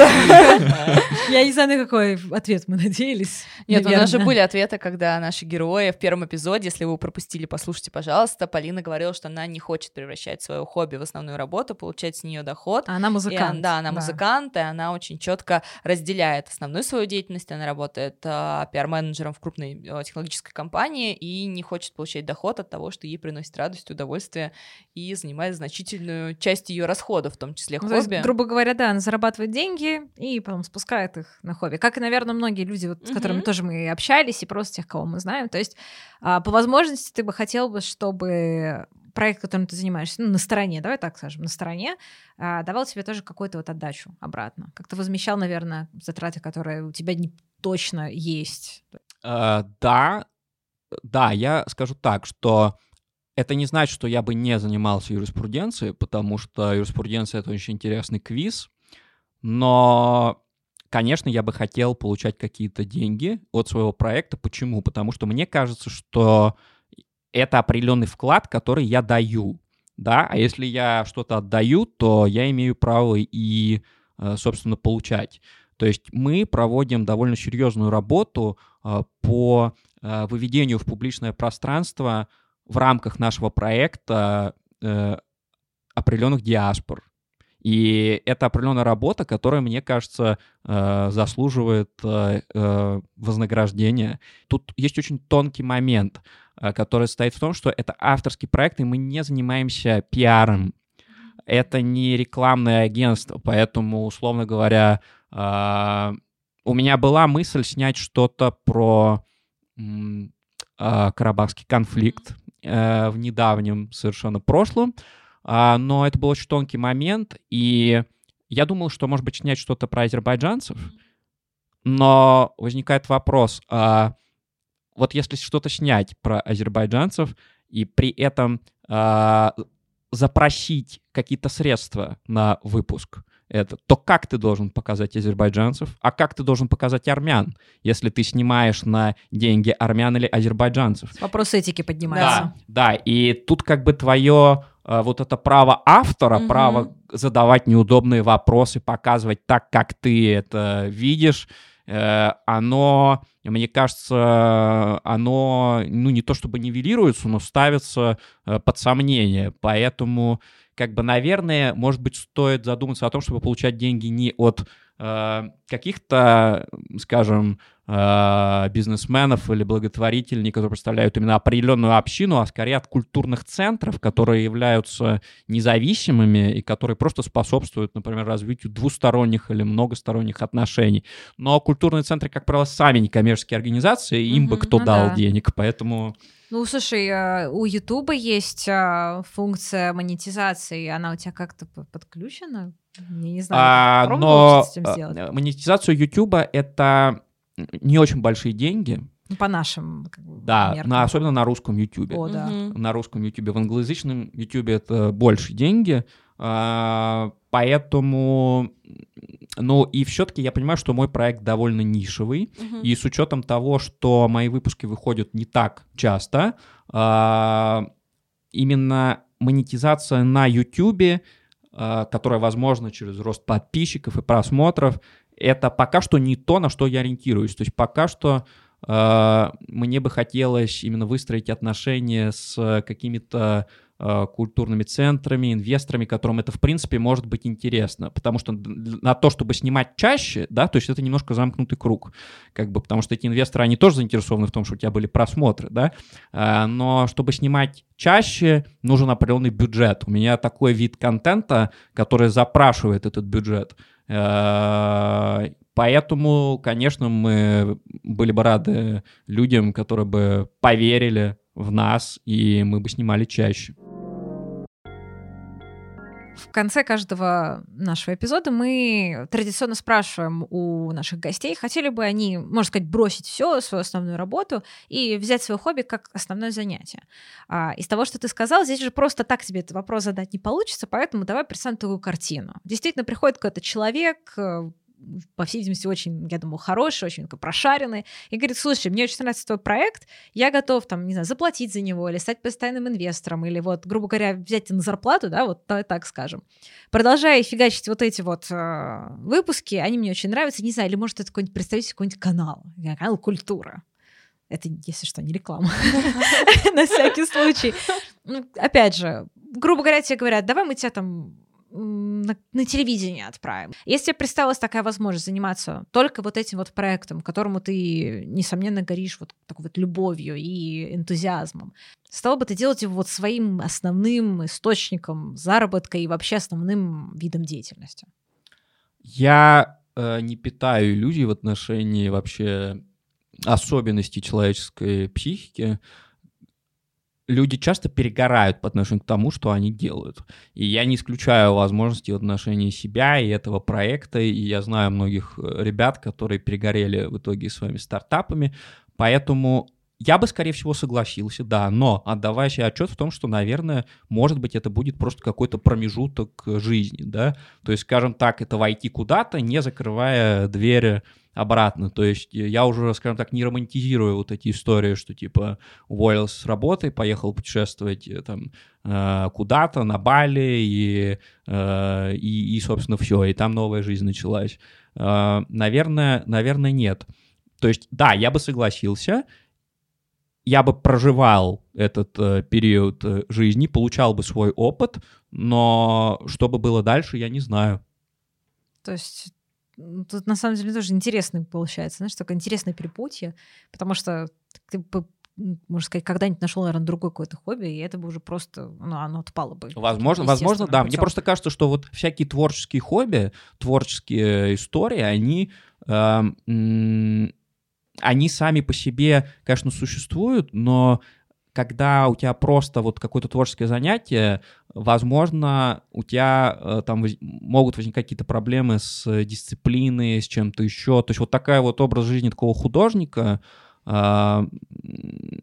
Я не знаю, на какой ответ мы надеялись. Нет, у нас же наверное. были ответы, когда наши герои в первом эпизоде, если вы пропустили, послушайте, пожалуйста, Полина говорила, что она не хочет превращать свое хобби в основную работу, получать с нее доход. А Она И музыкант. он- да, она музыкант, и она очень четко разделяет основную свою деятельность. Она работает а, пиар-менеджером в крупной а, технологической компании и не хочет получать доход от того, что ей приносит радость, удовольствие и занимает значительную часть ее расходов, в том числе Ну, то есть, хобби. грубо говоря, да, она зарабатывает деньги и потом спускает их на хобби. Как и, наверное, многие люди, вот, с которыми тоже мы общались, и просто тех, кого мы знаем. То есть, а, по возможности, ты бы хотел бы, чтобы проект, которым ты занимаешься, ну, на стороне, давай так скажем, на стороне, а, давал тебе тоже какую-то вот отдачу обратно. Как-то возмещал, наверное, затраты, которые у тебя не точно есть. Э, Да, да, я скажу так, что это не значит, что я бы не занимался юриспруденцией, потому что юриспруденция — это очень интересный квиз, но, конечно, я бы хотел получать какие-то деньги от своего проекта. Почему? Потому что мне кажется, что это определенный вклад, который я даю, да, а если я что-то отдаю, то я имею право и, э, собственно, получать. То есть мы проводим довольно серьезную работу э, по э, выведению в публичное пространство в рамках нашего проекта определенных диаспор. И это определенная работа, которая, мне кажется, заслуживает вознаграждения. Тут есть очень тонкий момент. Э, который состоит в том, что это авторский проект, и мы не занимаемся пиаром. Это не рекламное агентство, поэтому, условно говоря, э, у меня была мысль снять что-то про э, Карабахский конфликт в недавнем совершенно прошлом, но это был очень тонкий момент, и я думал, что, может быть, снять что-то про азербайджанцев, но возникает вопрос, а вот если что-то снять про азербайджанцев и при этом э, запросить какие-то средства на выпуск, это, то как ты должен показать азербайджанцев, а как ты должен показать армян, если ты снимаешь на деньги армян или азербайджанцев? Вопрос этики поднимается. Да, да, и тут как бы твое вот это право автора, угу. право задавать неудобные вопросы, показывать так, как ты это видишь, Э, оно, мне кажется, оно, ну, не то чтобы нивелируется, но ставится э, под сомнение. Поэтому, как бы, наверное, может быть, стоит задуматься о том, чтобы получать деньги не от каких-то, скажем, Э, бизнесменов или благотворителей, которые представляют именно определенную общину, а скорее от культурных центров, которые являются независимыми и которые просто способствуют, например, развитию двусторонних или многосторонних отношений. Но культурные центры, как правило, сами некоммерческие организации, им бы кто ну дал да. денег, поэтому... Ну, слушай, э, у Ютуба есть э, функция монетизации, она у тебя как-то подключена? Я не знаю, а, но монетизацию Ютуба это не очень большие деньги. Ну, по нашим как бы, Да, на, особенно на русском YouTube. О, да. На русском YouTube. В англоязычном YouTube это больше деньги. А, поэтому, ну и все-таки я понимаю, что мой проект довольно нишевый, угу. и с учетом того, что мои выпуски выходят не так часто, а, именно монетизация на YouTube, а, которая возможна через рост подписчиков и просмотров, это пока что не то, на что я ориентируюсь. То есть пока что э, мне бы хотелось именно выстроить отношения с какими-то культурными центрами, инвесторами, которым это, в принципе, может быть интересно. Потому что на то, чтобы снимать чаще, да, то есть это немножко замкнутый круг. Как бы, потому что эти инвесторы, они тоже заинтересованы в том, что у тебя были просмотры, да. Э, но чтобы снимать чаще, нужен определенный бюджет. У меня такой вид контента, который запрашивает этот бюджет. Э, поэтому, конечно, мы были бы рады людям, которые бы поверили в нас, и мы бы снимали чаще. В конце каждого нашего эпизода мы традиционно спрашиваем у наших гостей, хотели бы они, можно сказать, бросить все, свою основную работу и взять свое хобби как основное занятие. А, из того, что ты сказал, здесь же просто так тебе этот вопрос задать не получится, поэтому давай представим такую картину. Действительно, приходит какой-то человек, э, по всей видимости, очень, я думаю, хороший, очень прошаренный, и говорит, слушай, мне очень нравится твой проект, я готов, там, не знаю, заплатить за него, или стать постоянным инвестором, или вот, грубо говоря, взять на зарплату, да, вот так скажем. Продолжая фигачить вот эти вот э, выпуски, они мне очень нравятся, не знаю, или может это какой-нибудь представитель какой-нибудь канал, канал «Культура». Это, если что, не реклама. На всякий случай. Ну, опять же, грубо говоря, тебе говорят, давай мы тебя там на, на телевидение отправим. Если тебе представилась такая возможность заниматься только вот этим вот проектом, которому ты, несомненно, горишь вот такой вот любовью и энтузиазмом, стал бы ты делать его вот своим основным источником заработка и вообще основным видом деятельности? Я э, не питаю иллюзий в отношении вообще особенностей человеческой психики люди часто перегорают по отношению к тому, что они делают. И я не исключаю возможности в отношении себя и этого проекта, и я знаю многих э, ребят, которые перегорели в итоге своими стартапами, поэтому я бы, скорее всего, согласился, да, но отдавая себе отчет в том, что, наверное, может быть, это будет просто какой-то промежуток жизни, да, то есть, скажем так, это войти куда-то, не закрывая двери обратно. То есть я уже, скажем так, не романтизирую вот эти истории, что типа уволился с работы, поехал путешествовать э, там э, куда-то на Бали и, э, и, и, собственно, все, и там новая жизнь началась. Наверное, наверное, нет. То есть, да, я бы согласился, я бы проживал этот э, период жизни, получал бы свой опыт, но что бы было дальше, я не знаю. То есть Тут на самом деле тоже интересный получается, знаешь, такое интересное перепутье, потому что ты можно сказать, когда-нибудь нашел, наверное, другое какое-то хобби, и это бы уже просто, ну, оно отпало бы. Возможно, возможно, да. Путем. Мне просто кажется, что вот всякие творческие хобби, творческие истории, они, э, они сами по себе, конечно, существуют, но когда у тебя просто вот какое-то творческое занятие, возможно, у тебя э, там могут возникать какие-то проблемы с дисциплиной, с чем-то еще. То есть вот такая вот образ жизни такого художника, э,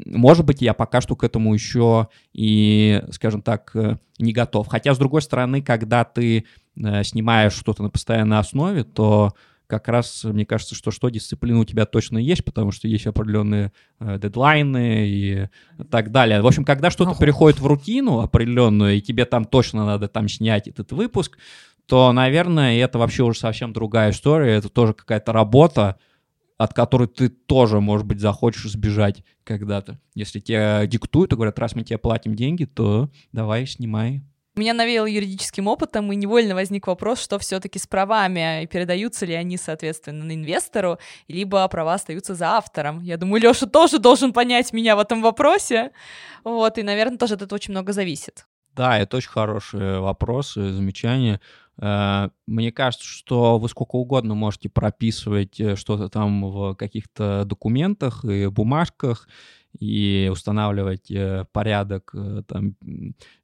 может быть, я пока что к этому еще и, скажем так, э, не готов. Хотя, с другой стороны, когда ты э, снимаешь что-то на постоянной основе, то как раз мне кажется, что что дисциплина у тебя точно есть, потому что есть определенные э, дедлайны и так далее. В общем, когда что-то переходит в рутину определенную, и тебе там точно надо там снять этот выпуск, то, наверное, это вообще уже совсем другая история, это тоже какая-то работа, от которой ты тоже, может быть, захочешь сбежать когда-то. Если тебе диктуют и говорят, раз мы тебе платим деньги, то давай снимай меня навеяло юридическим опытом, и невольно возник вопрос, что все-таки с правами, и передаются ли они, соответственно, инвестору, либо права остаются за автором. Я думаю, Леша тоже должен понять меня в этом вопросе. Вот, и, наверное, тоже от этого очень много зависит. Да, это очень хороший вопрос и замечание. Э, мне кажется, что вы сколько угодно можете прописывать э, что-то там в каких-то документах и бумажках, и устанавливать э, порядок э, там,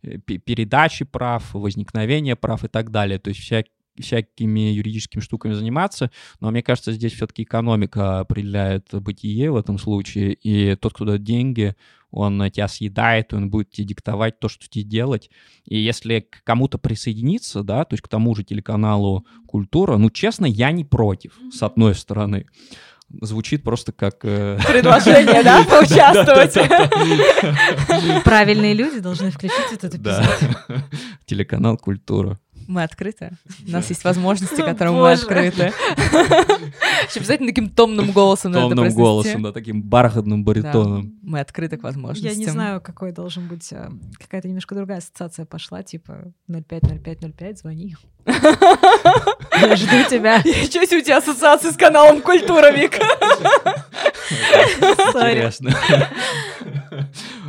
э, передачи прав, возникновения прав и так далее. То есть вся, всякими юридическими штуками заниматься, но мне кажется, здесь все-таки экономика определяет бытие в этом случае, и тот, кто дает деньги, он тебя съедает, он будет тебе диктовать то, что тебе делать. И если к кому-то присоединиться, да, то есть к тому же телеканалу «Культура», ну, честно, я не против, с одной стороны звучит просто как... Э, Предложение, да, поучаствовать? Правильные люди должны включить этот эпизод. Телеканал «Культура». Мы открыты. У нас есть возможности, которым мы открыты. Обязательно таким томным голосом Томным голосом, да, таким бархатным баритоном. Мы открыты к возможностям. Я не знаю, какой должен быть... Э, какая-то немножко другая ассоциация пошла, типа 050505, звони. Я жду тебя. Что себе у тебя ассоциации с каналом Культура, Вик? Интересно.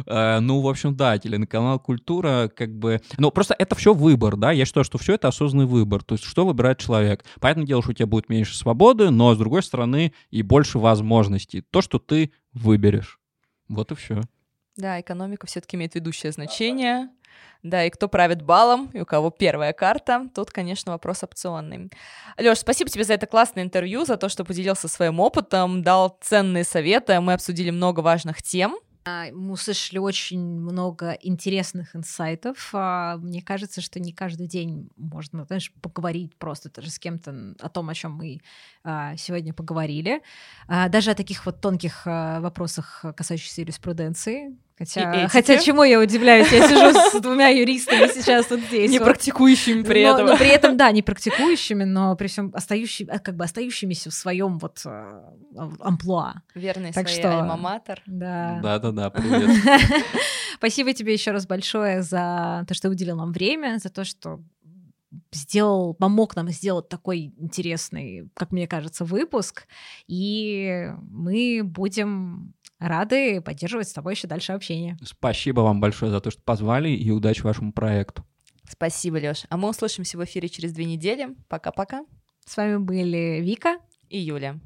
Э, ну, в общем, да, телеканал «Культура» как бы... Ну, просто это все выбор, да, я считаю, что все это осознанный выбор, то есть что выбирает человек. Понятное дело, что у тебя будет меньше свободы, но, с другой стороны, и больше возможностей. То, что ты выберешь. Вот и все. Да, экономика все-таки имеет ведущее значение. Да, и кто правит балом, и у кого первая карта, тут, конечно, вопрос опционный. Лёш, спасибо тебе за это классное интервью, за то, что поделился своим опытом, дал ценные советы, мы обсудили много важных тем. А, мы услышали очень много интересных инсайтов. А, мне кажется, что не каждый день можно, знаешь, поговорить просто даже с кем-то о том, о чем мы а, сегодня поговорили. Даже о таких вот тонких вопросах, касающихся юриспруденции, Хотя, хотя чему я удивляюсь, я сижу с двумя юристами сейчас вот здесь. Не практикующими при но, этом. Но при этом, да, не практикующими, но при всем остающими, как бы остающимися в своем вот э, амплуа. Верный так своей что, альма-матер. Да. Да-да-да, привет. Спасибо тебе еще раз большое за то, что уделил нам время, за то, что сделал, помог нам сделать такой интересный, как мне кажется, выпуск. И мы будем рады поддерживать с тобой еще дальше общение. Спасибо вам большое за то, что позвали, и удачи вашему проекту. Спасибо, Лёш. А мы услышимся в эфире через две недели. Пока-пока. С вами были Вика и Юля.